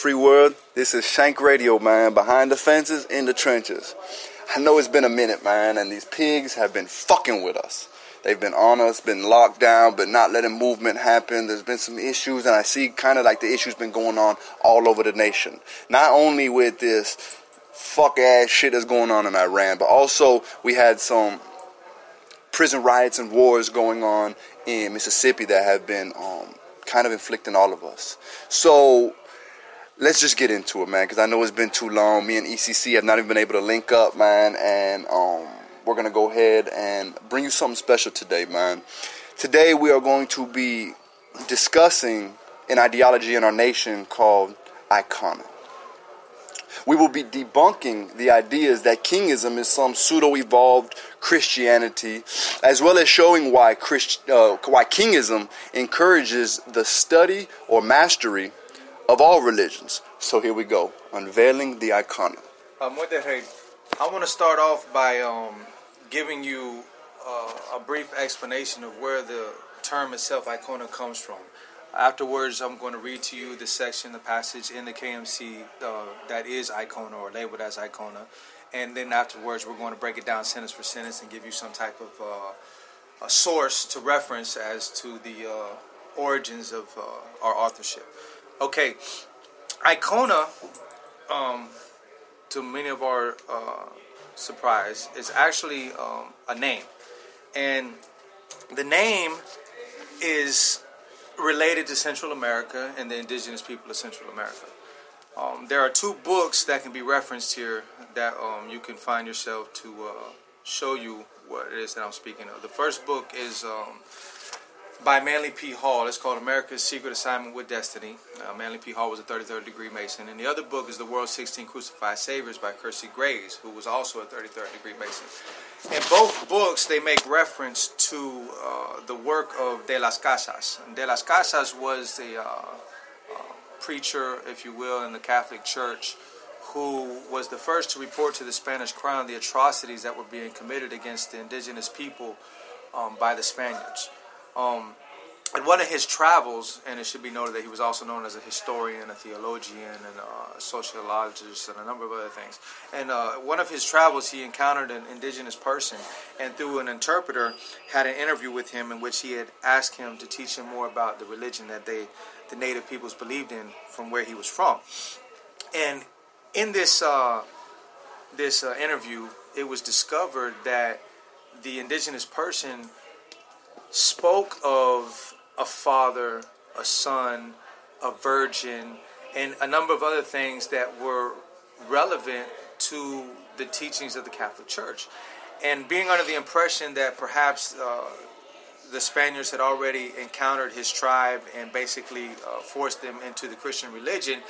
Free world? This is Shank Radio, man. Behind the fences, in the trenches. I know it's been a minute, man, and these pigs have been fucking with us. They've been on us, been locked down, but not letting movement happen. There's been some issues, and I see kind of like the issues been going on all over the nation. Not only with this fuck ass shit that's going on in Iran, but also we had some prison riots and wars going on in Mississippi that have been um, kind of inflicting all of us. So let's just get into it, man, because I know it's been too long. Me and ECC have not even been able to link up, man, and um, we're gonna go ahead and bring you something special today, man. Today we are going to be discussing an ideology in our nation called Icona. We will be debunking the ideas that kingism is some pseudo-evolved Christianity, as well as showing why Christ, uh, why kingism encourages the study or mastery of all religions. So here we go, unveiling the Icona. Um, I want to start off by um, giving you uh, a brief explanation of where the term itself, icona, comes from. Afterwards, I'm going to read to you the section, the passage in the KMC uh, that is Icona or labeled as Icona. And then afterwards, we're going to break it down sentence for sentence and give you some type of uh, a source to reference as to the uh, origins of uh, our authorship. Okay, Icona, um, to many of our uh, surprise, is actually um, a name. And the name is related to Central America and the indigenous people of Central America. Um, there are two books that can be referenced here that um, you can find yourself to uh, show you what it is that I'm speaking of. The first book is um, by Manly P. Hall. It's called America's Secret Assignment with Destiny. Uh, Manly P. Hall was a 33rd degree Mason. And the other book is The World's 16 Crucified Saviors by Kersey Graves, who was also a 33rd degree Mason. In both books, they make reference to uh, the work of De las Casas. And De las Casas was a uh, uh, preacher, if you will, in the Catholic Church who was the first to report to the Spanish crown the atrocities that were being committed against the indigenous people um, by the Spaniards. Um, in one of his travels, and it should be noted that he was also known as a historian, a theologian, and a sociologist, and a number of other things. And uh, one of his travels, he encountered an indigenous person, and through an interpreter, had an interview with him in which he had asked him to teach him more about the religion that they, the native peoples, believed in from where he was from. And in this uh, this uh, interview, it was discovered that the indigenous person spoke of a father, a son, a virgin, and a number of other things that were relevant to the teachings of the Catholic Church. And being under the impression that perhaps uh, the Spaniards had already encountered his tribe and basically uh, forced them into the Christian religion,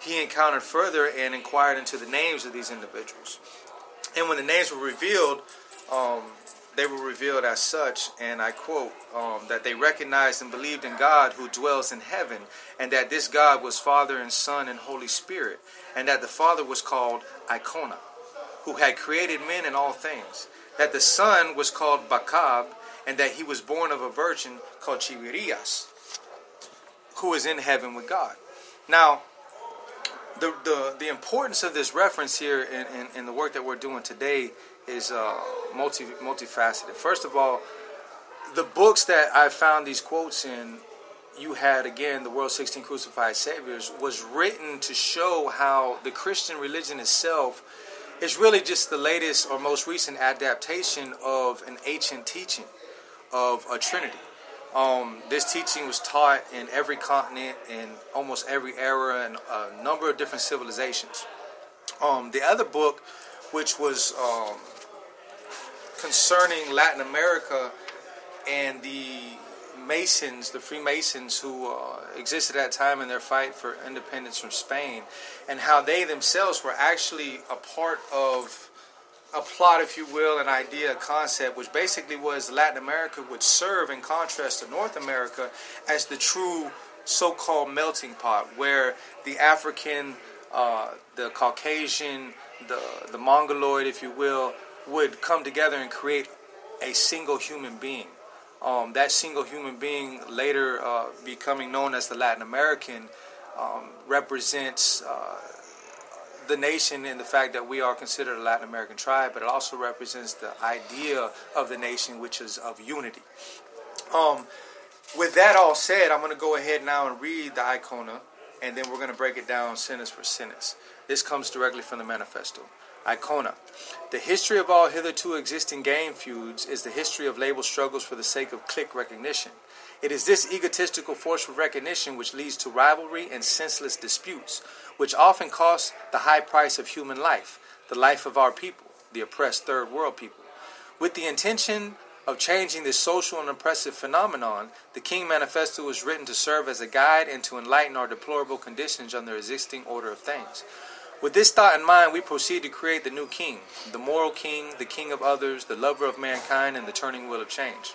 he encountered further and inquired into the names of these individuals. And when the names were revealed, um, they were revealed as such, and I quote, um, that they recognized and believed in God who dwells in heaven, and that this God was Father and Son and Holy Spirit, and that the Father was called Icona, who had created men and all things, that the Son was called Bacab, and that he was born of a virgin called Chivirias, who is in heaven with God. Now, the, the, the importance of this reference here in, in, in the work that we're doing today is uh, multi multifaceted. First of all, the books that I found these quotes in, you had again the World 16 Crucified Saviors, was written to show how the Christian religion itself is really just the latest or most recent adaptation of an ancient teaching of a Trinity. Um, this teaching was taught in every continent, in almost every era, and a number of different civilizations. Um, the other book, which was um, concerning Latin America and the Masons, the Freemasons who uh, existed at that time in their fight for independence from Spain, and how they themselves were actually a part of a plot, if you will, an idea, a concept, which basically was Latin America would serve in contrast to North America as the true so-called melting pot, where the African, uh, the Caucasian, the the Mongoloid, if you will, would come together and create a single human being. Um, that single human being, later uh, becoming known as the Latin American, um, represents uh, the nation in the fact that we are considered a Latin American tribe, but it also represents the idea of the nation, which is of unity. Um, with that all said, I'm going to go ahead now and read the Icona, and then we're going to break it down sentence for sentence. This comes directly from the manifesto. Icona. The history of all hitherto existing gang feuds is the history of label struggles for the sake of clique recognition. It is this egotistical force for recognition which leads to rivalry and senseless disputes, which often cost the high price of human life, the life of our people, the oppressed third world people. With the intention of changing this social and oppressive phenomenon, the King Manifesto was written to serve as a guide and to enlighten our deplorable conditions under existing order of things. With this thought in mind, we proceed to create the new king, the moral king, the king of others, the lover of mankind, and the turning wheel of change.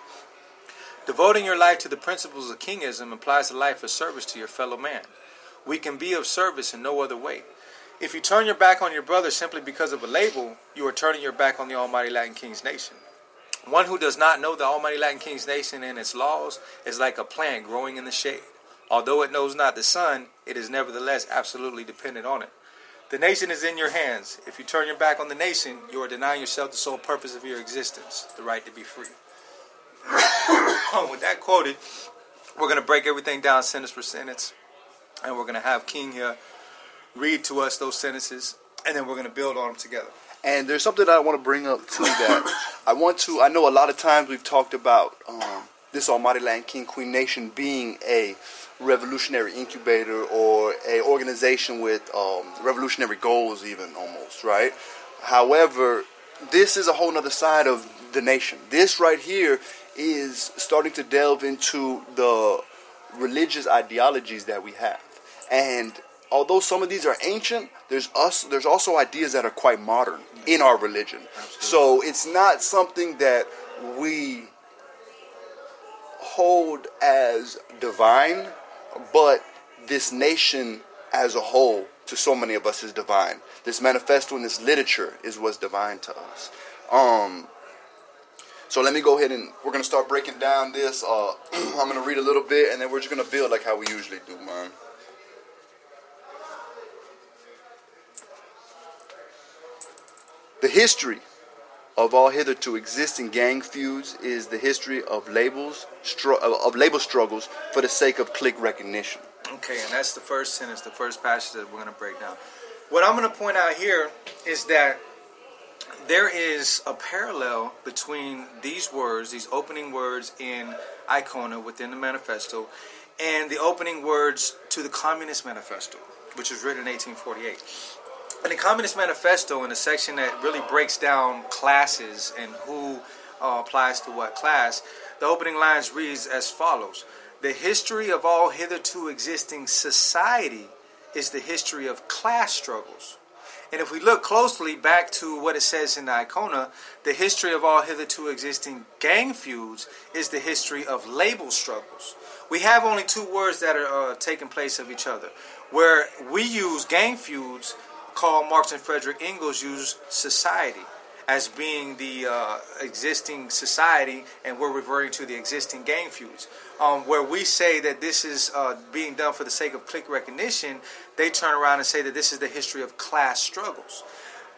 Devoting your life to the principles of kingism implies a life of service to your fellow man. We can be of service in no other way. If you turn your back on your brother simply because of a label, you are turning your back on the Almighty Latin King's nation. One who does not know the Almighty Latin King's nation and its laws is like a plant growing in the shade. Although it knows not the sun, it is nevertheless absolutely dependent on it. The nation is in your hands. If you turn your back on the nation, you are denying yourself the sole purpose of your existence, the right to be free. With that quoted, we're going to break everything down sentence for sentence, and we're going to have King here read to us those sentences, and then we're going to build on them together. And there's something that I want to bring up too that I want to. I know a lot of times we've talked about um, this Almighty Latin King Queen Nation being a revolutionary incubator or a organization with um, revolutionary goals, even almost right. However, this is a whole other side of the nation. This right here is starting to delve into the religious ideologies that we have, and although some of these are ancient, there's us. There's also ideas that are quite modern in our religion. Absolutely. So it's not something that we hold as divine but this nation as a whole, to so many of us, is divine. This manifesto and this literature is what's divine to us. Um, so let me go ahead and we're gonna start breaking down this. Uh, I'm gonna read a little bit, and then we're just gonna build like how we usually do, man. The history of all hitherto existing gang feuds is the history of labels str- uh, of label struggles for the sake of clique recognition. Okay, and that's the first sentence, the first passage that we're going to break down. What I'm going to point out here is that there is a parallel between these words, these opening words in Icona within the manifesto, and the opening words to the Communist Manifesto, which was written in 1848 in the Communist Manifesto, in a section that really breaks down classes and who uh, applies to what class, the opening lines reads as follows The history of all hitherto existing society is the history of class struggles. And if we look closely back to what it says in the Icona, the history of all hitherto existing gang feuds is the history of label struggles. We have only two words that are uh, taking place of each other. Where we use gang feuds Karl Marx and Frederick Engels use society as being the uh, existing society, and we're referring to the existing gang feuds. Um, where we say that this is uh, being done for the sake of clique recognition, they turn around and say that this is the history of class struggles.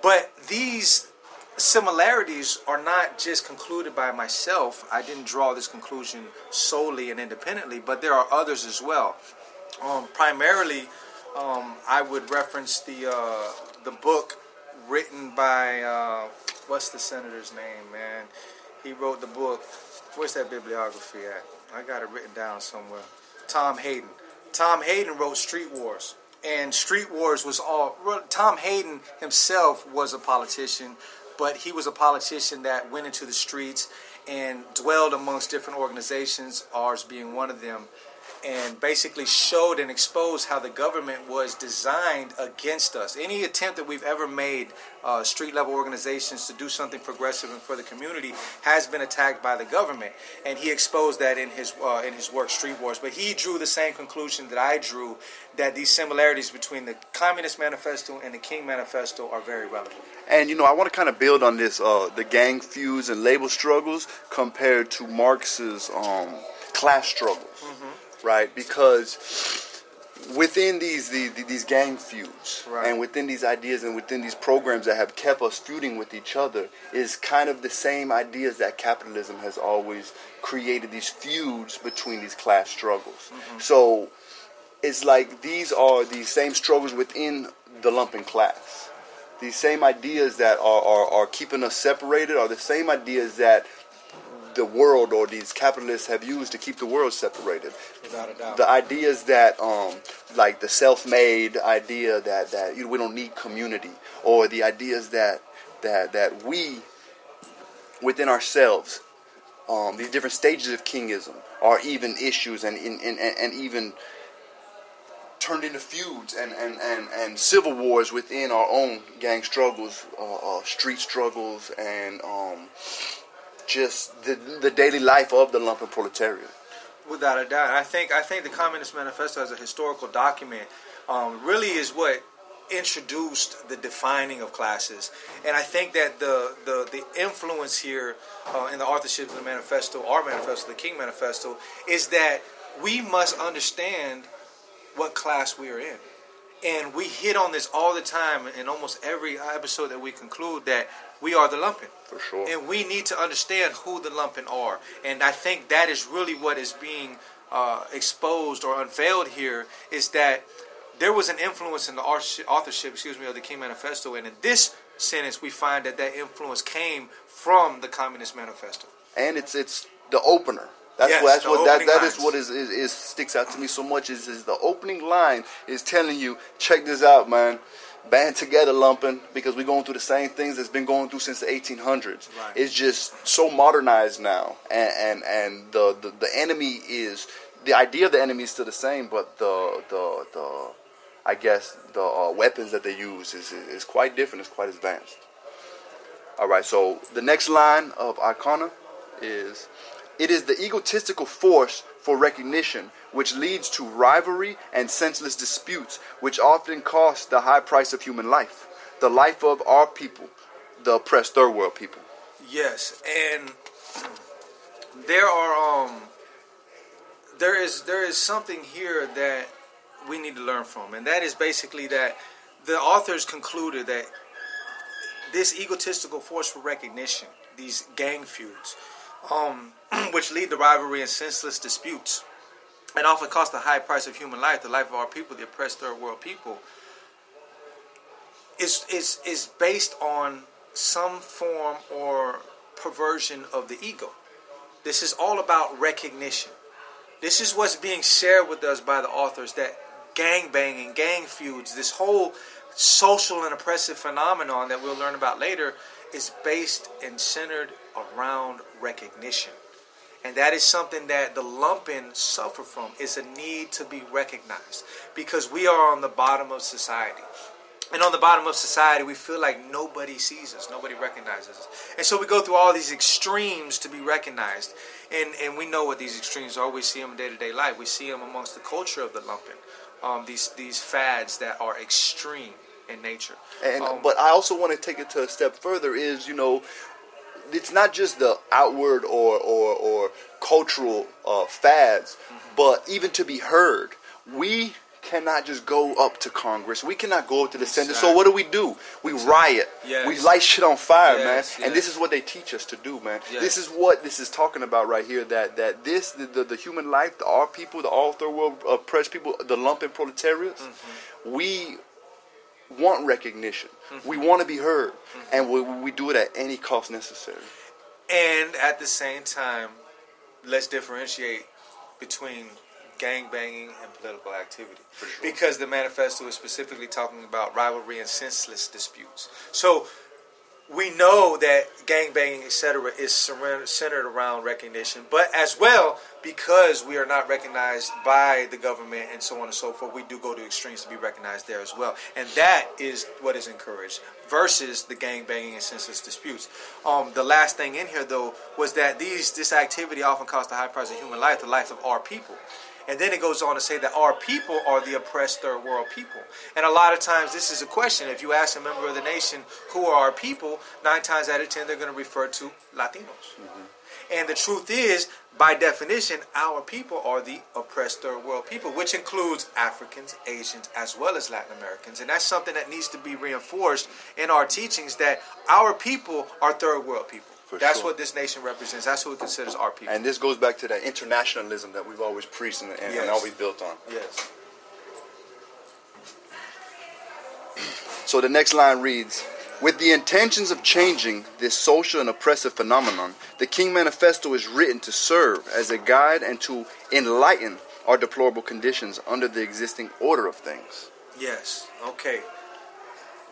But these similarities are not just concluded by myself. I didn't draw this conclusion solely and independently, but there are others as well. Um, primarily, um, I would reference the uh, the book written by uh, what's the senator's name, man? He wrote the book. Where's that bibliography at? I got it written down somewhere. Tom Hayden. Tom Hayden wrote Street Wars, and Street Wars was all. Tom Hayden himself was a politician, but he was a politician that went into the streets and dwelled amongst different organizations, ours being one of them and basically showed and exposed how the government was designed against us. Any attempt that we've ever made, uh, street level organizations, to do something progressive and for the community, has been attacked by the government, and he exposed that in his uh, in his work, Street Wars. But he drew the same conclusion that I drew that these similarities between the Communist Manifesto and the King Manifesto are very relevant. And you know, I want to kind of build on this: uh, the gang feuds and label struggles compared to Marx's um, class struggles. Mm-hmm right? Because within these these, these gang feuds Right. and within these ideas and within these programs that have kept us feuding with each other is kind of the same ideas that capitalism has always created these feuds between these class struggles. Mm-hmm. So it's like these are these same struggles within the lumpen class. These same ideas that are, are, are keeping us separated are the same ideas that the world or these capitalists have used to keep the world separated Without a doubt. the ideas that um like the self-made idea that that you know, we don't need community or the ideas that that that we within ourselves um these different stages of kingism are even issues and and, and, and even turned into feuds and, and, and, and civil wars within our own gang struggles, uh, uh, street struggles, and um, just the, the daily life of the lumpen proletariat. Without a doubt, I think I think the Communist Manifesto as a historical document um, really is what introduced the defining of classes, and I think that the the, the influence here uh, in the authorship of the manifesto, our manifesto, the King Manifesto, is that we must understand what class we are in. And we hit on this all the time in almost every episode that we conclude that we are the lumpen. For sure. And we need to understand who the lumpen are. And I think that is really what is being uh, exposed or unveiled here is that there was an influence in the authorship, authorship, excuse me, of the King Manifesto. And in this sentence, we find that that influence came from the Communist Manifesto. and it's it's the opener. That's Yes, what that's what that, that is what is, is, is sticks out to me so much is, is the opening line is telling you check this out man. Band together lumpen because we're going through the same things that's been going through since the 1800s Right. it's just so modernized now and and, and the, the the enemy is the idea of the enemy is still the same but the the the I guess the uh, weapons that they use is, is is quite different it's quite advanced. All right, so the next line of Icona is It is the egotistical force for recognition which leads to rivalry and senseless disputes, which often cost the high price of human life, the life of our people, the oppressed third world people. Yes, and there are um there is there is something here that we need to learn from, and that is basically that the authors concluded that this egotistical force for recognition, these gang feuds, um, which lead to rivalry and senseless disputes, and often cost the high price of human life, the life of our people, the oppressed third world people, is is is based on some form or perversion of the ego. This is all about recognition. This is what's being shared with us by the authors that gang banging, gang feuds, this whole social and oppressive phenomenon that we'll learn about later is based and centered around recognition. And that is something that the lumpen suffer from is a need to be recognized because we are on the bottom of society. And on the bottom of society, we feel like nobody sees us, nobody recognizes us. And so we go through all these extremes to be recognized. And, and we know what these extremes are. We see them in day to day life. We see them amongst the culture of the lumpen. Um, these, these fads that are extreme in nature. And Um, but I also want to take it to a step further. Is you know, it's not just the outward or or, or cultural uh, fads, Mm-hmm. but even to be heard, we cannot just go up to Congress. We cannot go up to the Senate. So what do we do? We riot. Yes. We light shit on fire, Yes, man. And this is what they teach us to do, man. Yes. This is what this is talking about right here. That that this the, the, the human life, the our people, the all third world oppressed people, the lumpen proletariats, Mm-hmm. we want recognition. Mm-hmm. We want to be heard, and we, we do it at any cost necessary. And at the same time, let's differentiate between gang banging and political activity. Because the manifesto is specifically talking about rivalry and senseless disputes. So we know that gang banging, etc., is centered around recognition, but as well, because we are not recognized by the government and so on and so forth, we do go to extremes to be recognized there as well. And that is what is encouraged versus the gang banging and senseless disputes. Um, the last thing in here, though, was that these this activity often costs the high price of human life, the life of our people. And then it goes on to say that our people are the oppressed third world people. And a lot of times this is a question. If you ask a member of the nation who are our people, nine times out of ten they're going to refer to Latinos. And the truth is, by definition, our people are the oppressed third world people, which includes Africans, Asians, as well as Latin Americans. And that's something that needs to be reinforced in our teachings that our people are third world people. For that's sure. what this nation represents. That's who it considers our people. And this goes back to that internationalism that we've always preached and, and, Yes. and always built on. yes. So the next line reads With the intentions of changing this social and oppressive phenomenon, the King Manifesto is written to serve as a guide and to enlighten our deplorable conditions under the existing order of things. Yes. Okay.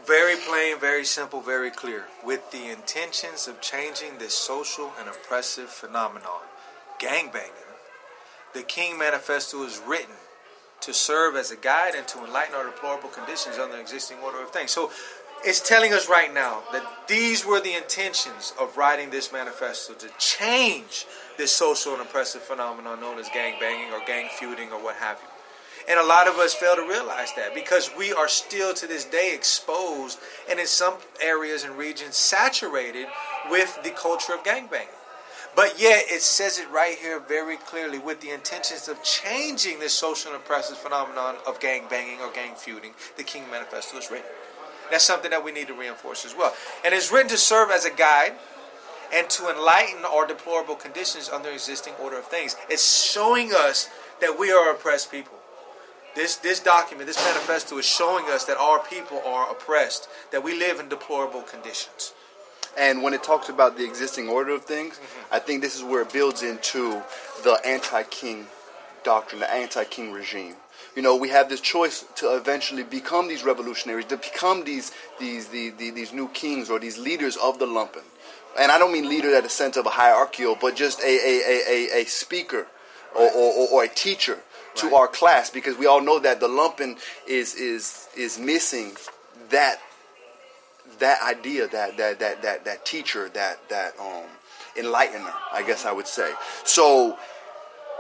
Very plain, very simple, very clear. With the intentions of changing this social and oppressive phenomenon, gangbanging, the King Manifesto is written to serve as a guide and to enlighten our deplorable conditions under the existing order of things. So it's telling us right now that these were the intentions of writing this manifesto to change this social and oppressive phenomenon known as gangbanging or gang feuding or what have you. And a lot of us fail to realize that because we are still to this day exposed and in some areas and regions saturated with the culture of gangbanging. But yet it says it right here very clearly with the intentions of changing this social and oppressive phenomenon of gangbanging or gang feuding, the King Manifesto is written. That's something that we need to reinforce as well. And it's written to serve as a guide and to enlighten our deplorable conditions under existing order of things. It's showing us that we are oppressed people. This this document, this manifesto is showing us that our people are oppressed, that we live in deplorable conditions. And when it talks about the existing order of things, mm-hmm. I think this is where it builds into the anti king doctrine, the anti king regime. You know, we have this choice to eventually become these revolutionaries, to become these these these, these, these new kings or these leaders of the lumpen. And I don't mean leader at the sense of a hierarchical, but just a, a, a, a, a speaker or, or, or a teacher to Right. our class because we all know that the lumpen is is is missing that that idea, that that that that that teacher, that that um enlightener, I guess I would say. So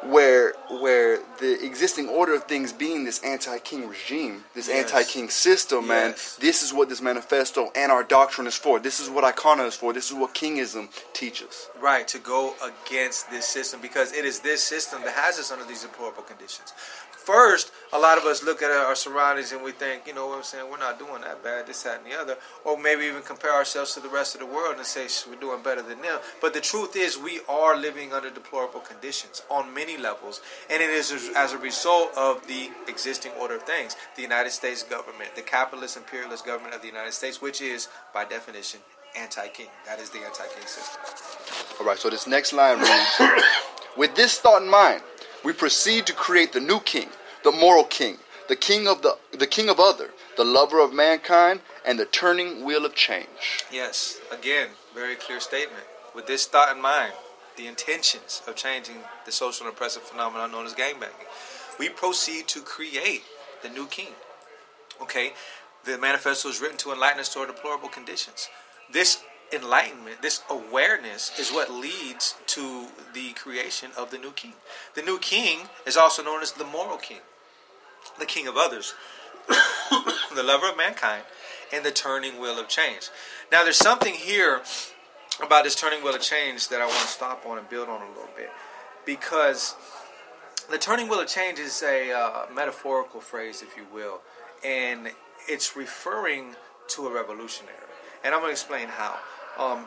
where where the existing order of things being this anti-king regime, this Yes. anti-king system, man, Yes. this is what this manifesto and our doctrine is for. This is what Icona is for. This is what kingism teaches. Right, to go against this system because it is this system that has us under these deplorable conditions. First, a lot of us look at our surroundings and we think, you know what I'm saying, we're not doing that bad, this, that, and the other. Or maybe even compare ourselves to the rest of the world and say we're doing better than them. But the truth is, we are living under deplorable conditions on many levels. And it is as- a result of the existing order of things. The United States government, the capitalist imperialist government of the United States, which is, by definition, anti king. That is the anti king system. All right, so this next line reads With this thought in mind, we proceed to create the new king, the moral king, the king of the the king of other, the lover of mankind, and the turning wheel of change. Yes, again, very clear statement. With this thought in mind, the intentions of changing the social and oppressive phenomenon known as gangbanging, we proceed to create the new king. Okay? The manifesto is written to enlighten us to our deplorable conditions. This enlightenment, this awareness is what leads to the creation of the new king. The new king is also known as the moral king, the king of others, the lover of mankind, and the turning wheel of change. Now, there's something here about this turning wheel of change that I want to stop on and build on a little bit because the turning wheel of change is a uh, metaphorical phrase, if you will, and it's referring to a revolutionary. And I'm going to explain how. Um,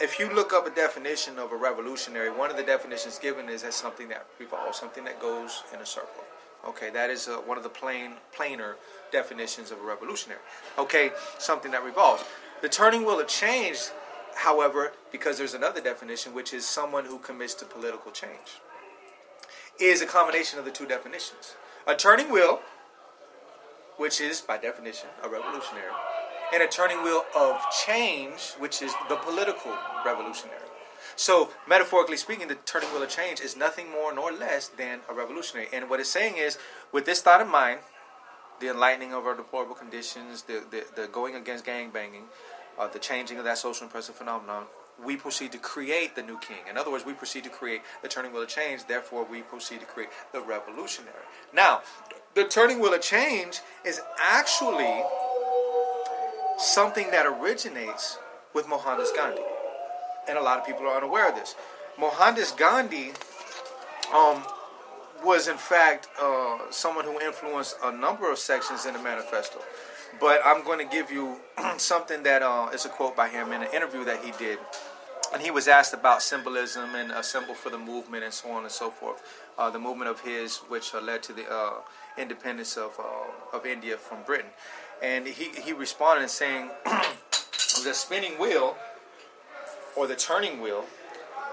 if you look up a definition of a revolutionary, one of the definitions given is as something that revolves, something that goes in a circle. Okay, that is uh, one of the plain, plainer definitions of a revolutionary. Okay, something that revolves. The turning wheel of change, however, because there's another definition, which is someone who commits to political change, is a combination of the two definitions. A turning wheel, which is by definition a revolutionary, and a turning wheel of change, which is the political revolutionary. So, metaphorically speaking, the turning wheel of change is nothing more nor less than a revolutionary. And what it's saying is, with this thought in mind, the enlightening of our deplorable conditions, the, the, the going against gang banging, uh, the changing of that social and oppressive phenomenon, we proceed to create the new king. In other words, we proceed to create the turning wheel of change, therefore, we proceed to create the revolutionary. Now, the turning wheel of change is actually something that originates with Mohandas Gandhi. And a lot of people are unaware of this. Mohandas Gandhi um, was in fact uh, someone who influenced a number of sections in the manifesto. But I'm going to give you something that uh, is a quote by him in an interview that he did. And he was asked about symbolism and a symbol for the movement and so on and so forth. Uh, the movement of his, which uh, led to the uh, independence of, uh, of India from Britain. And he, he responded saying, the spinning wheel or the turning wheel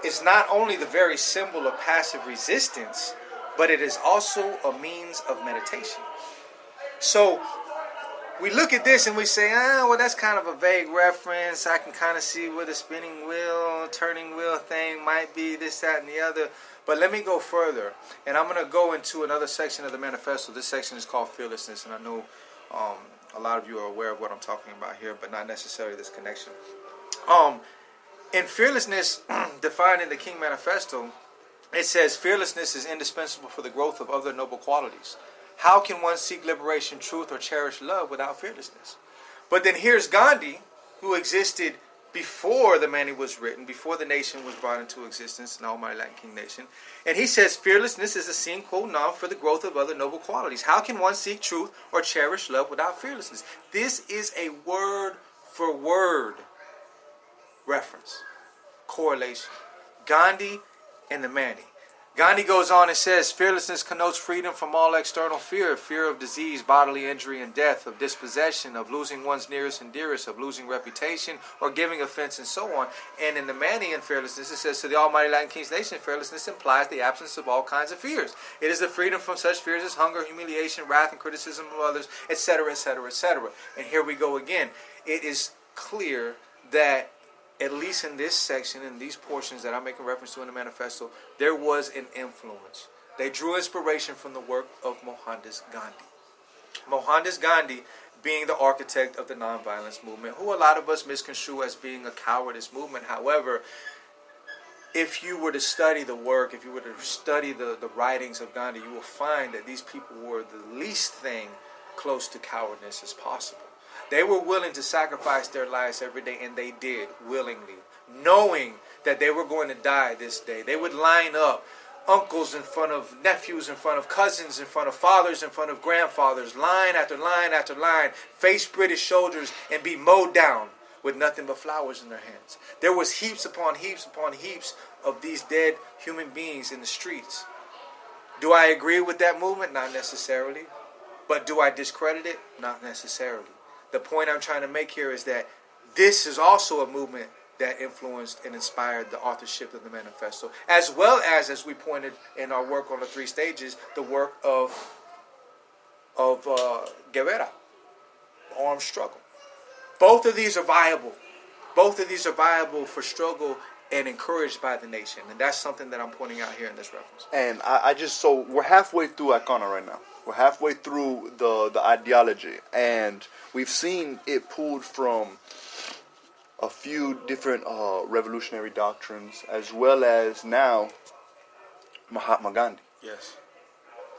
is not only the very symbol of passive resistance, but it is also a means of meditation. So we look at this and we say, ah, well, that's kind of a vague reference. I can kind of see where the spinning wheel, turning wheel thing might be, this, that, and the other. But let me go further, and I'm going to go into another section of the manifesto. This section is called fearlessness, and I know um, a lot of you are aware of what I'm talking about here, but not necessarily this connection. Um, in fearlessness, defined in the King Manifesto, it says fearlessness is indispensable for the growth of other noble qualities. How can one seek liberation, truth, or cherish love without fearlessness? But then here's Gandhi, who existed before the Mani was written, before the nation was brought into existence, an Almighty Latin King nation. And he says, Fearlessness is a sine qua non for the growth of other noble qualities. How can one seek truth or cherish love without fearlessness? This is a word for word reference, correlation. Gandhi and the Mani. Gandhi goes on and says, Fearlessness connotes freedom from all external fear fear of disease, bodily injury, and death, of dispossession, of losing one's nearest and dearest, of losing reputation, or giving offense, and so on. And in the Manian fearlessness, it says, To the Almighty Latin King's nation, fearlessness implies the absence of all kinds of fears. It is the freedom from such fears as hunger, humiliation, wrath, and criticism of others, etc., etc., etc. And here we go again. It is clear that at least in this section, in these portions that I'm making reference to in the manifesto, there was an influence. They drew inspiration from the work of Mohandas Gandhi. Mohandas Gandhi being the architect of the nonviolence movement, who a lot of us misconstrue as being a cowardice movement. However, if you were to study the work, if you were to study the, the writings of Gandhi, you will find that these people were the least thing close to cowardice as possible. They were willing to sacrifice their lives every day, and they did willingly, knowing that they were going to die this day. They would line up uncles in front of nephews, in front of cousins, in front of fathers, in front of grandfathers, line after line after line, face British soldiers, and be mowed down with nothing but flowers in their hands. There was heaps upon heaps upon heaps of these dead human beings in the streets. Do I agree with that movement? Not necessarily. But do I discredit it? Not necessarily the point I'm trying to make here is that this is also a movement that influenced and inspired the authorship of the manifesto, as well as, as we pointed in our work on the three stages, the work of of uh, Guevara, armed struggle. Both of these are viable. Both of these are viable for struggle and encouraged by the nation, and that's something that I'm pointing out here in this reference. And I, I just so we're halfway through Icona right now. We're halfway through the the ideology, and we've seen it pulled from a few different uh, revolutionary doctrines, as well as now Mahatma Gandhi. Yes.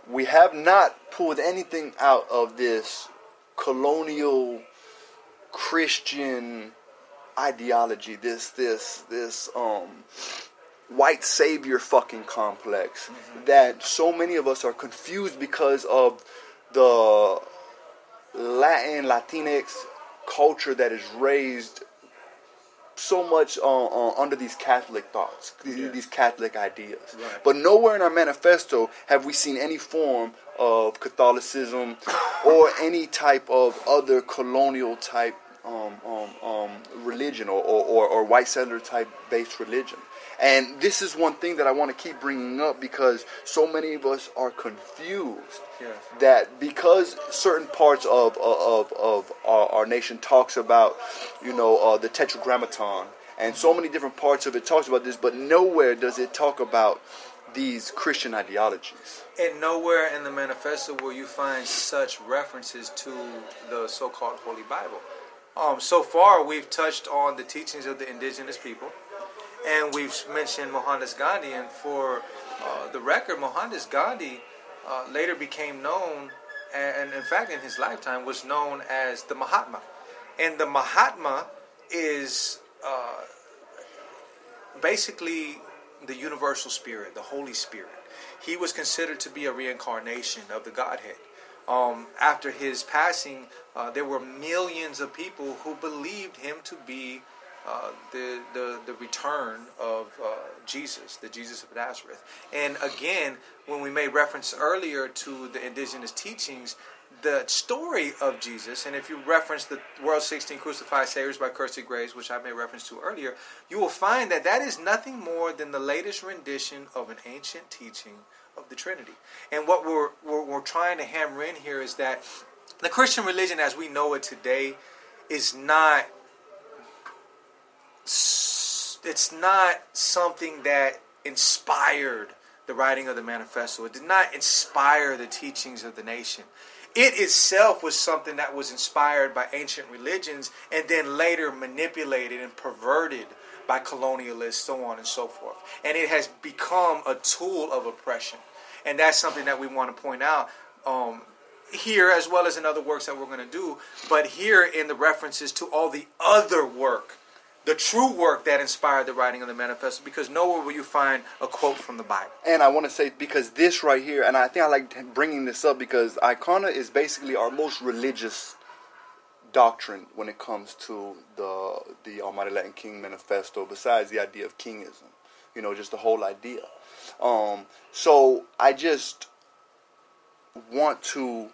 We have not pulled anything out of this colonial Christian ideology, this this this um white savior fucking complex mm-hmm. that so many of us are confused because of the Latin Latinx culture that is raised so much uh, uh, under these Catholic thoughts, yeah. these Catholic ideas. Right. But nowhere in our manifesto have we seen any form of Catholicism or any type of other colonial type um, um, um, religion or, or, or, white settler type based religion. And this is one thing that I want to keep bringing up because so many of us are confused yes. that because certain parts of of, of our, our nation talks about, you know, uh, the Tetragrammaton, and so many different parts of it talks about this, but nowhere does it talk about these Christian ideologies. And nowhere in the manifesto will you find such references to the so-called Holy Bible. Um, so far, we've touched on the teachings of the indigenous people and we've mentioned Mohandas Gandhi, and for uh, the record, Mohandas Gandhi uh, later became known, and in fact, in his lifetime, was known as the Mahatma. And the Mahatma is uh, basically the universal spirit, the Holy Spirit. He was considered to be a reincarnation of the Godhead. Um, after his passing, uh, there were millions of people who believed him to be uh, the, the, the return of uh, Jesus, the Jesus of Nazareth. And again, when we made reference earlier to the indigenous teachings, the story of Jesus, and if you reference the World 16 Crucified Saviors by Kersey Graves, which I made reference to earlier, you will find that that is nothing more than the latest rendition of an ancient teaching of the Trinity. And what we're, we're, we're trying to hammer in here is that the Christian religion as we know it today is not it's not something that inspired the writing of the manifesto. It did not inspire the teachings of the nation. It itself was something that was inspired by ancient religions and then later manipulated and perverted by colonialists, so on and so forth. And it has become a tool of oppression. And that's something that we want to point out um, here as well as in other works that we're going to do, but here in the references to all the other work the true work that inspired the writing of the manifesto because nowhere will you find a quote from the Bible. And I want to say because this right here, and I think I like bringing this up because Icona is basically our most religious doctrine when it comes to the the Almighty Latin King manifesto. Besides the idea of kingism, you know, just the whole idea. Um, so I just want to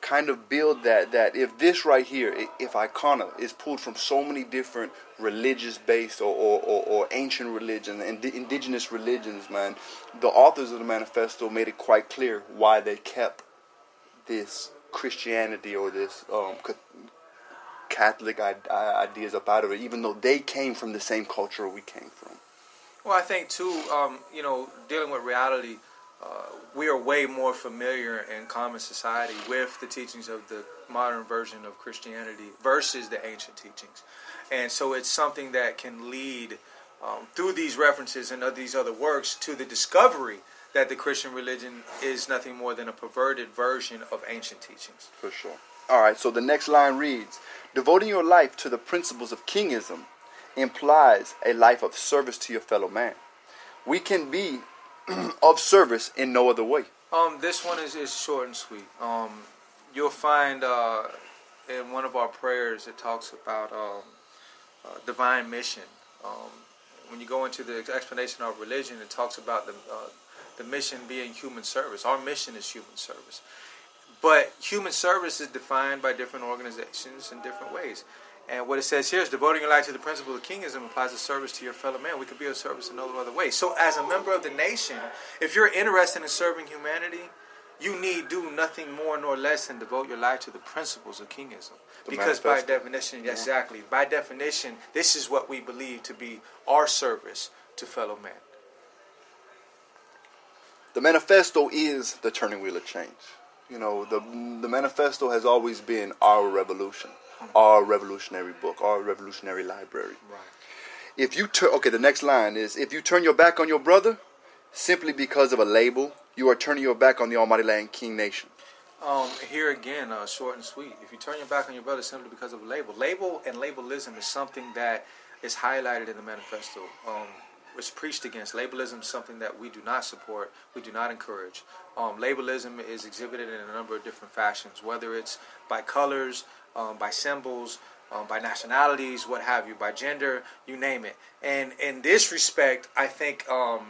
kind of build that that if this right here, if Icona is pulled from so many different religious based or, or, or, or ancient religions and indigenous religions, man, the authors of the manifesto made it quite clear why they kept this Christianity or this um, Catholic ideas up out of it, even though they came from the same culture we came from. Well, I think too, um, you know, dealing with reality uh, we are way more familiar in common society with the teachings of the modern version of Christianity versus the ancient teachings. And so it's something that can lead um, through these references and these other works to the discovery that the Christian religion is nothing more than a perverted version of ancient teachings. For sure. All right, so the next line reads Devoting your life to the principles of kingism implies a life of service to your fellow man. We can be of service in no other way. Um, this one is, is short and sweet. Um, you'll find uh, in one of our prayers it talks about um, uh, divine mission. Um, when you go into the explanation of religion, it talks about the uh, the mission being human service. Our mission is human service, but human service is defined by different organizations in different ways. And what it says here is devoting your life to the principle of kingism implies a service to your fellow man. We could be of service in no other way. So, as a member of the nation, if you're interested in serving humanity, you need do nothing more nor less than devote your life to the principles of kingism. The because by definition, yeah. exactly, by definition, this is what we believe to be our service to fellow man. The manifesto is the turning wheel of change. You know, the the manifesto has always been our revolution our revolutionary book, our revolutionary library. Right. If you turn, okay, the next line is if you turn your back on your brother simply because of a label, you are turning your back on the Almighty Latin King Nation. Um, here again, uh, short and sweet. If you turn your back on your brother simply because of a label, label and labelism is something that is highlighted in the manifesto. Um, it's preached against. Labelism is something that we do not support, we do not encourage. Um, labelism is exhibited in a number of different fashions, whether it's by colors, um, by symbols, um, by nationalities, what have you, by gender, you name it. And in this respect, I think um,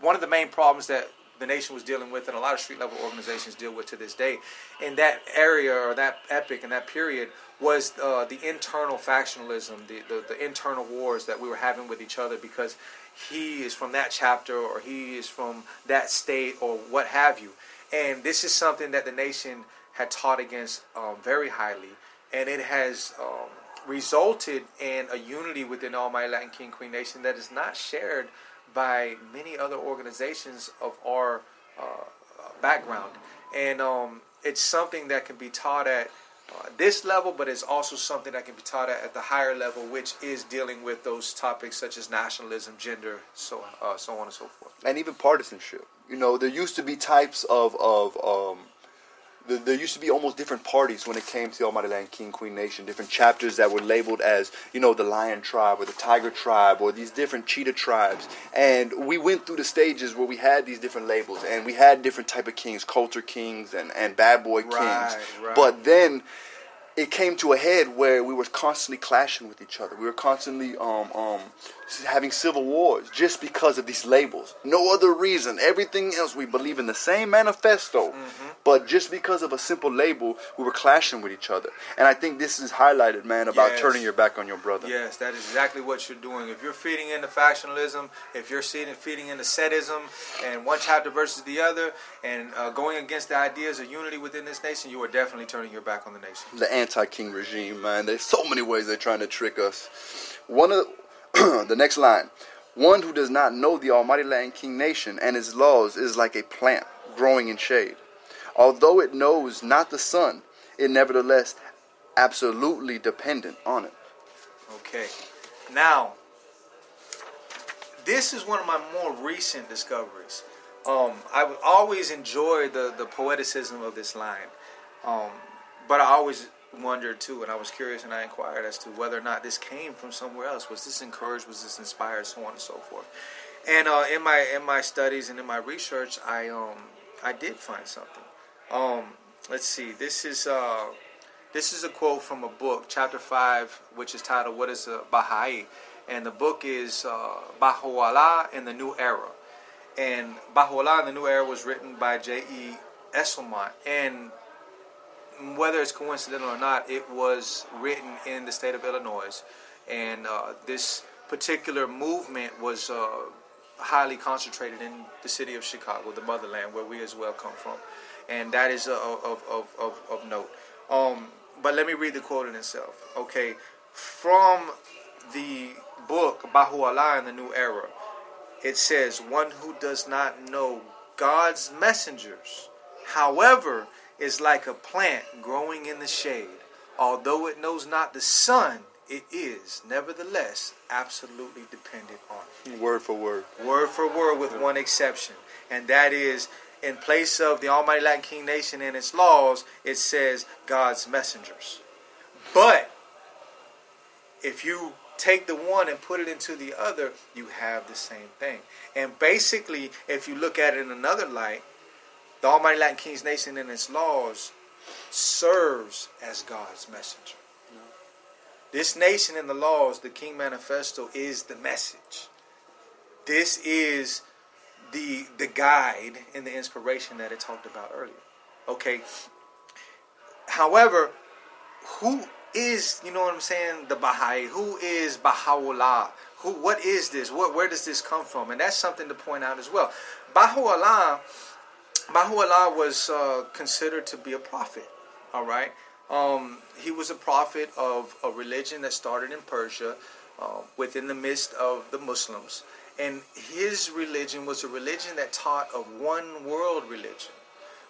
one of the main problems that the nation was dealing with, and a lot of street level organizations deal with to this day, in that area or that epic and that period, was uh, the internal factionalism, the, the, the internal wars that we were having with each other because he is from that chapter or he is from that state or what have you. And this is something that the nation had taught against um, very highly, and it has um, resulted in a unity within Almighty Latin King Queen Nation that is not shared by many other organizations of our uh, background. And um, it's something that can be taught at uh, this level, but it's also something that can be taught at, at, the higher level, which is dealing with those topics such as nationalism, gender, so uh, so on and so forth, and even partisanship. You know, there used to be types of of um, the, there used to be almost different parties when it came to the Almighty Latin King Queen Nation. Different chapters that were labeled as you know the Lion Tribe or the Tiger Tribe or these different Cheetah tribes. And we went through the stages where we had these different labels and we had different type of kings, culture kings and and bad boy kings. Right, right. But then it came to a head where we were constantly clashing with each other. We were constantly um, um, having civil wars just because of these labels. No other reason. Everything else, we believe in the same manifesto, mm-hmm. but just because of a simple label, we were clashing with each other. And I think this is highlighted, man, about yes. turning your back on your brother. Yes, that is exactly what you're doing. If you're feeding into factionalism, if you're feeding into setism, and one chapter versus the other, and uh, going against the ideas of unity within this nation, you are definitely turning your back on the nation. The anti-king regime, man. There's so many ways they're trying to trick us. One of the next line. One who does not know the Almighty Latin King nation and its laws is like a plant growing in shade. Although it knows not the sun, it nevertheless absolutely dependent on it. Okay. Now, this is one of my more recent discoveries. Um, I always enjoy the, the poeticism of this line. Um, but I always wondered too, and I was curious, and I inquired as to whether or not this came from somewhere else. Was this encouraged? Was this inspired? So on and so forth. And uh, in my in my studies and in my research, I um I did find something. Um, let's see. This is uh, this is a quote from a book, chapter five, which is titled "What is a Baha'i," and the book is uh, Baha'u'llah in the New Era. And Baha'u'llah in the New Era was written by J. E. Esslemont, and whether it's coincidental or not, it was written in the state of Illinois, and uh, this particular movement was uh, highly concentrated in the city of Chicago, the motherland, where we as well come from, and that is uh, of, of, of, of note. Um, but let me read the quote in itself. Okay, from the book Baha'u'llah in the New Era, it says, "One who does not know God's messengers, however." Is like a plant growing in the shade. Although it knows not the sun, it is nevertheless absolutely dependent on it. Word for word. Word for word, with one exception, and that is in place of the Almighty Latin King Nation and its laws, it says God's messengers. But if you take the one and put it into the other, you have the same thing. And basically, if you look at it in another light, the Almighty Latin King's Nation and its laws serves as God's messenger. This nation and the laws, the King Manifesto, is the message. This is the the guide and the inspiration that it talked about earlier. Okay. However, who is, you know what I'm saying, the Baha'i? Who is Baha'u'llah? Who what is this? What where does this come from? And that's something to point out as well. Baha'u'llah Baha'u'llah was uh, considered to be a prophet. All right, um, he was a prophet of a religion that started in Persia, uh, within the midst of the Muslims, and his religion was a religion that taught of one world religion,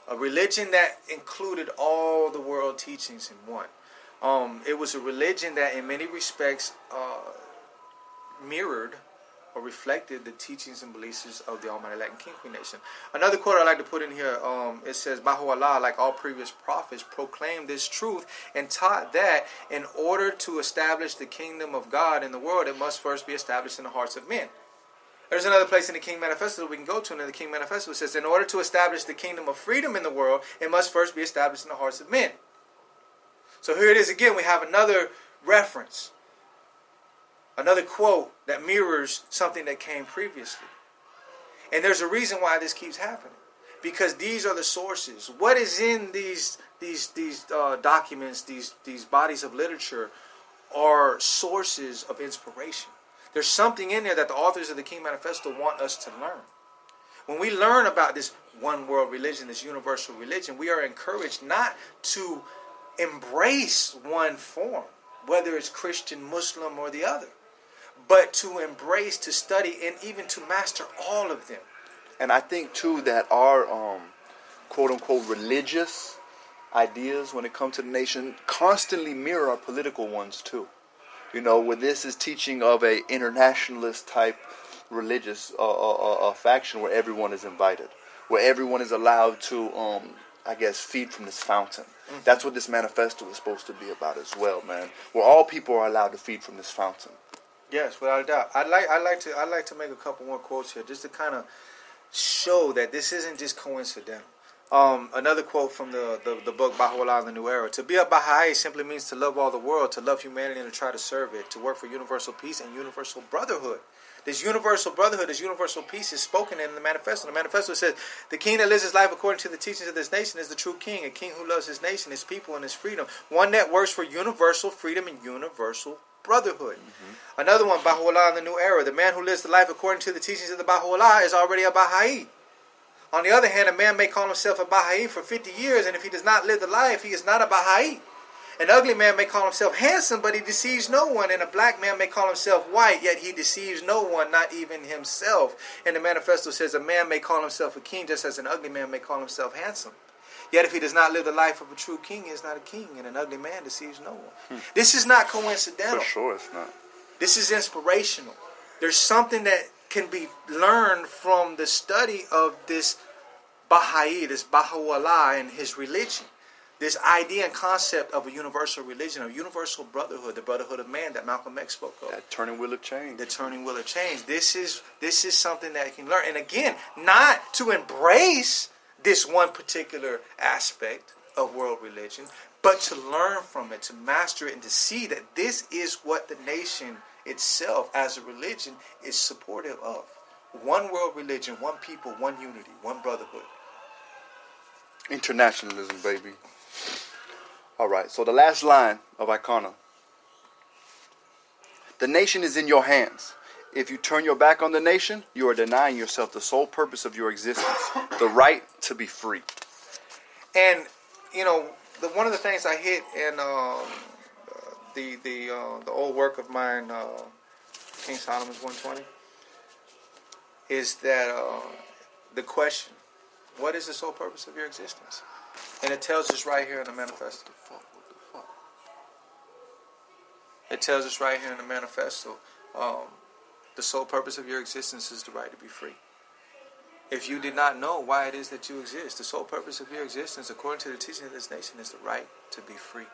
a religion that included all the world teachings in one. Um, it was a religion that, in many respects, uh, mirrored or reflected the teachings and beliefs of the Almighty Latin King Queen Nation. Another quote I like to put in here, um, it says, Baha'u'llah, like all previous prophets, proclaimed this truth and taught that in order to establish the kingdom of God in the world, it must first be established in the hearts of men. There's another place in the King Manifesto that we can go to, and in the King Manifesto it says, in order to establish the kingdom of freedom in the world, it must first be established in the hearts of men. So here it is again, we have another reference Another quote that mirrors something that came previously. And there's a reason why this keeps happening. Because these are the sources. What is in these these these uh, documents, these these bodies of literature, are sources of inspiration. There's something in there that the authors of the King Manifesto want us to learn. When we learn about this one world religion, this universal religion, we are encouraged not to embrace one form, whether it's Christian, Muslim, or the other but to embrace, to study, and even to master all of them. And I think too that our um, quote unquote religious ideas when it comes to the nation constantly mirror our political ones too. You know, where this is teaching of a internationalist type religious uh, uh, uh, uh faction where everyone is invited, where everyone is allowed to um, I guess, feed from this fountain. Mm-hmm. That's what this manifesto is supposed to be about as well, man. Where all people are allowed to feed from this fountain. Yes, without a doubt. I'd like I'd like to I'd like to make a couple more quotes here just to kind of show that this isn't just coincidental. Um, another quote from the, the, the book Baha'u'llah in the New Era. To be a Baha'i simply means to love all the world, to love humanity and to try to serve it, to work for universal peace and universal brotherhood. This universal brotherhood, this universal peace is spoken in the manifesto. The manifesto says, The king that lives his life according to the teachings of this nation is the true king, a king who loves his nation, his people, and his freedom. One that works for universal freedom and universal brotherhood. Mm-hmm. Another one, Baha'u'llah in the New Era. The man who lives the life according to the teachings of the Baha'u'llah is already a Baha'i. On the other hand, a man may call himself a Baha'i for 50 years, and if he does not live the life, he is not a Baha'i. An ugly man may call himself handsome, but he deceives no one. And a black man may call himself white, yet he deceives no one, not even himself. And the manifesto says a man may call himself a king, just as an ugly man may call himself handsome. Yet if he does not live the life of a true king, he is not a king, and an ugly man deceives no one. Hmm. This is not coincidental. For sure, it's not. This is inspirational. There's something that can be learned from the study of this Baha'i, this Baha'u'llah, and his religion this idea and concept of a universal religion, a universal brotherhood, the brotherhood of man that Malcolm X spoke of. That turning wheel of change. The turning wheel of change. This is this is something that you can learn. And again, not to embrace this one particular aspect of world religion, but to learn from it, to master it, and to see that this is what the nation itself as a religion is supportive of. One world religion, one people, one unity, one brotherhood. Internationalism, baby. All right, so the last line of Icona. The nation is in your hands. If you turn your back on the nation, you are denying yourself the sole purpose of your existence, the right to be free. And you know, the, one of the things I hit in um, the the uh, the old work of mine, uh, King Solomon's 120, is that uh, the question, what is the sole purpose of your existence? And it tells us right here in the manifesto. It tells us right here in the manifesto um, the sole purpose of your existence is the right to be free. If you did not know why it is that you exist, the sole purpose of your existence, according to the teaching of this nation, is the right to be free.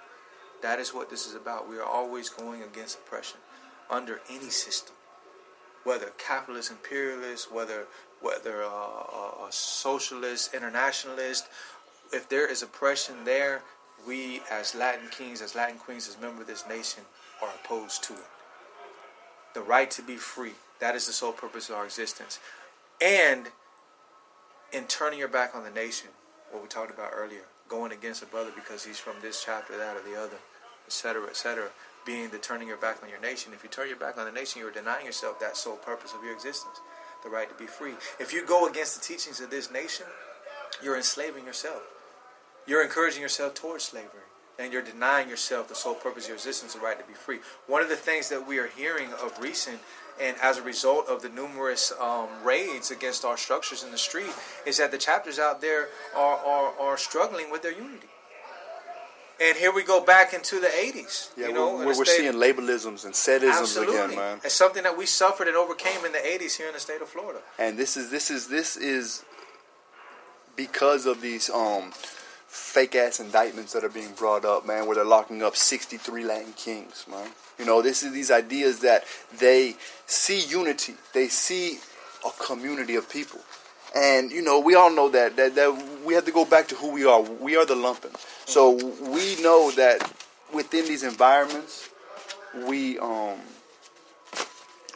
That is what this is about. We are always going against oppression under any system, whether capitalist, imperialist, whether whether uh, a, a socialist, internationalist, if there is oppression there, we as Latin kings, as Latin queens, as members of this nation are opposed to it. The right to be free, that is the sole purpose of our existence. And in turning your back on the nation, what we talked about earlier, going against a brother because he's from this chapter, that, or the other, etc., etc., being the turning your back on your nation. If you turn your back on the nation, you're denying yourself that sole purpose of your existence, the right to be free. If you go against the teachings of this nation, you're enslaving yourself you're encouraging yourself towards slavery and you're denying yourself the sole purpose of your existence, the right to be free. One of the things that we are hearing of recent, and as a result of the numerous um, raids against our structures in the street, is that the chapters out there are, are, are struggling with their unity. And here we go back into the 80s. Yeah, you know, we're, we're seeing labelisms and setisms Absolutely. again, man. It's something that we suffered and overcame in the 80s here in the state of Florida. And this is this is this is because of these um fake ass indictments that are being brought up, man, where they're locking up 63 Latin kings, man. You know, this is these ideas that they see unity, they see a community of people. And you know, we all know that that, that we have to go back to who we are. We are the lumpen. So we know that within these environments, we um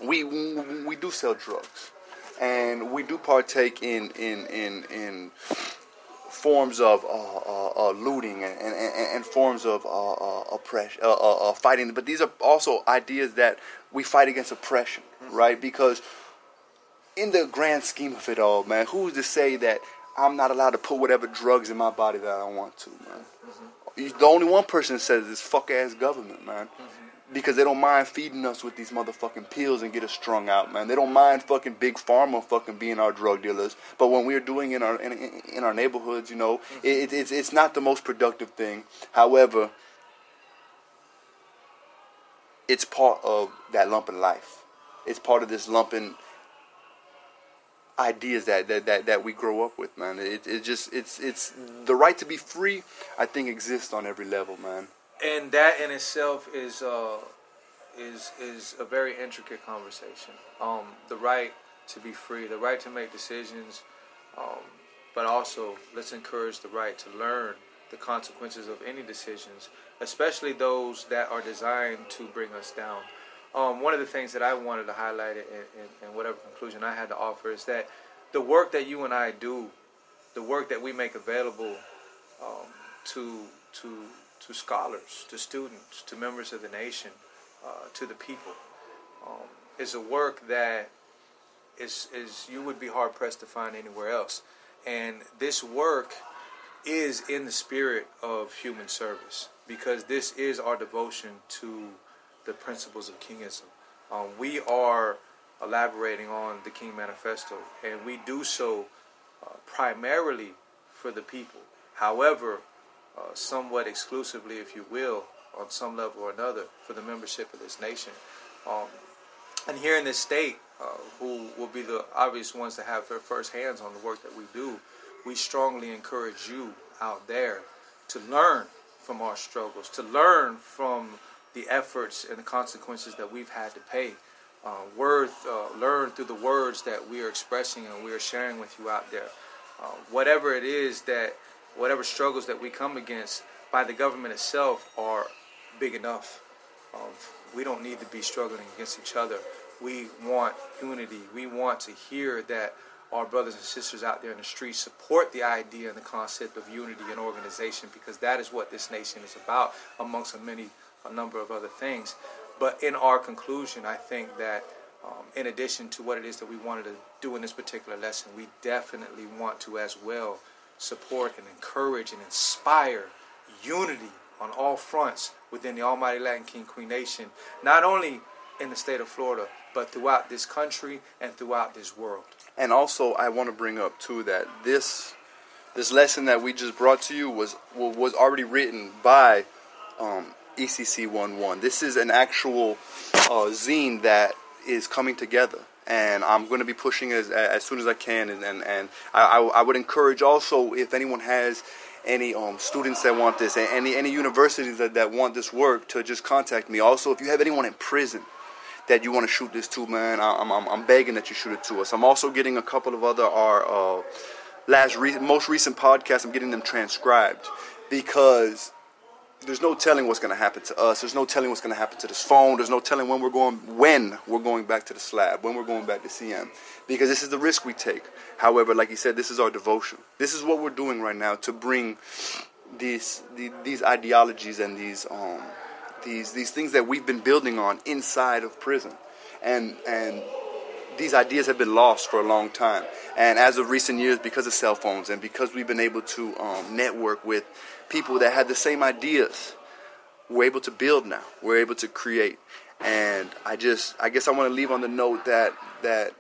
we we do sell drugs, and we do partake in in in in forms of uh, uh, uh, looting and, and, and, forms of uh, uh, oppression, uh, fighting. But these are also ideas that we fight against oppression, mm-hmm. right? Because in the grand scheme of it all, man, who's to say that I'm not allowed to put whatever drugs in my body that I want to, man? Mm-hmm. The only one person that says this fuck ass government, man. Mm-hmm because they don't mind feeding us with these motherfucking pills and get us strung out, man. They don't mind fucking big pharma fucking being our drug dealers. But when we're doing in our in, in our neighborhoods, you know, mm-hmm. it, it's it's not the most productive thing. However, it's part of that lumpen life. It's part of this lumpen ideas that, that, that, that we grow up with, man. It, it just it's it's the right to be free. I think exists on every level, man. And that in itself is uh, is is a very intricate conversation. Um, the right to be free, the right to make decisions, um, but also let's encourage the right to learn the consequences of any decisions, especially those that are designed to bring us down. Um, one of the things that I wanted to highlight in, in, in, whatever conclusion I had to offer is that the work that you and I do, the work that we make available um, to to to scholars, to students, to members of the nation, uh, to the people, um, is a work that is is you would be hard pressed to find anywhere else. And this work is in the spirit of human service because this is our devotion to the principles of kingism. Um, we are elaborating on the King Manifesto, and we do so uh, primarily for the people. However, uh, somewhat exclusively, if you will, on some level or another, for the membership of this nation. Um, and here in this state, uh, who will be the obvious ones to have their first hands on the work that we do, we strongly encourage you out there to learn from our struggles, to learn from the efforts and the consequences that we've had to pay. Uh, uh, learn through the words that we are expressing and we are sharing with you out there. Uh, whatever it is that, whatever struggles that we come against by the government itself are big enough. Um, we don't need to be struggling against each other. We want unity. We want to hear that our brothers and sisters out there in the streets support the idea and the concept of unity and organization because that is what this nation is about, amongst a many a number of other things. But in our conclusion, I think that um, in addition to what it is that we wanted to do in this particular lesson, we definitely want to as well support and encourage and inspire unity on all fronts within the Almighty Latin King Queen Nation, not only in the state of Florida, but throughout this country and throughout this world. And also, I want to bring up too that this this lesson that we just brought to you was was already written by um, ECC 11. This is an actual uh, zine that is coming together. And I'm going to be pushing as as soon as I can, and and, and I, I would encourage also if anyone has any um, students that want this, any any universities that, that want this work, to just contact me. Also, if you have anyone in prison that you want to shoot this to, man, I'm, I'm, I'm begging that you shoot it to us. I'm also getting a couple of other our uh, last re- most recent podcasts. I'm getting them transcribed because there's no telling what's going to happen to us. There's no telling what's going to happen to this phone. There's no telling when we're going when we're going back to the slab, when we're going back to CM, because this is the risk we take. However, like you said, this is our devotion. This is what we're doing right now to bring these the, these ideologies and these um, these these things that we've been building on inside of prison, and and these ideas have been lost for a long time. And as of recent years, because of cell phones and because we've been able to um, network with people that had the same ideas. We're able to build now. We're able to create. And I just I guess I want to leave on the note that that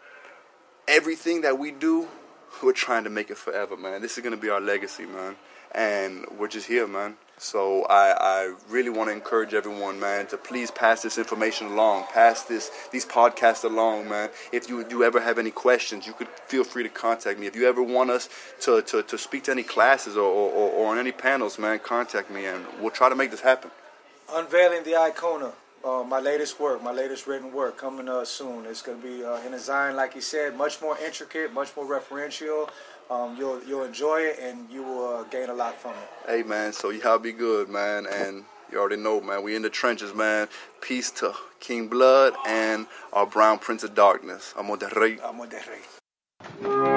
everything that we do, we're trying to make it forever, man. This is gonna be our legacy, man. And we're just here, man. So I, I really want to encourage everyone, man, to please pass this information along, pass this these podcasts along, man. If you do ever have any questions, you could feel free to contact me. If you ever want us to, to, to speak to any classes or, or, or on any panels, man, contact me, and we'll try to make this happen. Unveiling the Icona. Uh, my latest work, my latest written work, coming uh, soon. It's going to be uh, in design, like you said, much more intricate, much more referential. Um, you'll you'll enjoy it and you will uh, gain a lot from it. Hey man, so y'all be good, man, and you already know, man. We in the trenches, man. Peace to King Blood and our Brown Prince of Darkness. Amor de Rey. Amor de Rey.